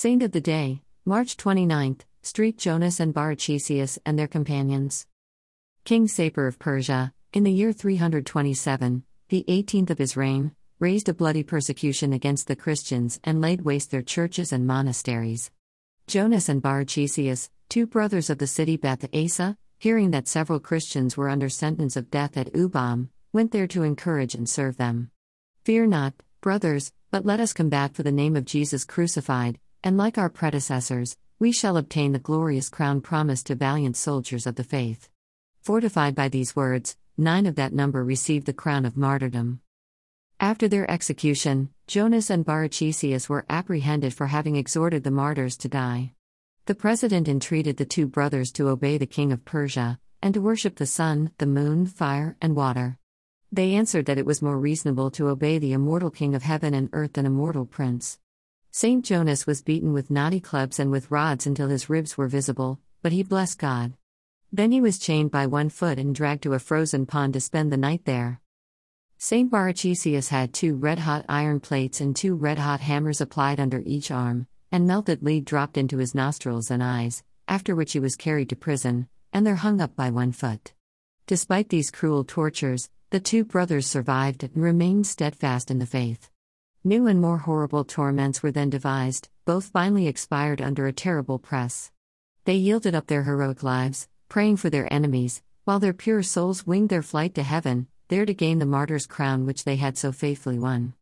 Saint of the Day, March 29th, Street Jonas and Barachesius and their companions. King Sapor of Persia, in the year 327, the 18th of his reign, raised a bloody persecution against the Christians and laid waste their churches and monasteries. Jonas and Barachesius, two brothers of the city Beth Asa, hearing that several Christians were under sentence of death at Ubam, went there to encourage and serve them. Fear not, brothers, but let us combat for the name of Jesus crucified, and like our predecessors, we shall obtain the glorious crown promised to valiant soldiers of the faith. Fortified by these words, nine of that number received the crown of martyrdom. After their execution, Jonas and Barachesius were apprehended for having exhorted the martyrs to die. The president entreated the two brothers to obey the king of Persia, and to worship the sun, the moon, fire, and water. They answered that it was more reasonable to obey the immortal king of heaven and earth than a mortal prince. Saint Jonas was beaten with knotty clubs and with rods until his ribs were visible, but he blessed God. Then he was chained by one foot and dragged to a frozen pond to spend the night there. Saint Barachesius had two red hot iron plates and two red hot hammers applied under each arm, and melted lead dropped into his nostrils and eyes, after which he was carried to prison, and there hung up by one foot. Despite these cruel tortures, the two brothers survived and remained steadfast in the faith. New and more horrible torments were then devised, both finally expired under a terrible press. They yielded up their heroic lives, praying for their enemies, while their pure souls winged their flight to heaven, there to gain the martyr's crown which they had so faithfully won.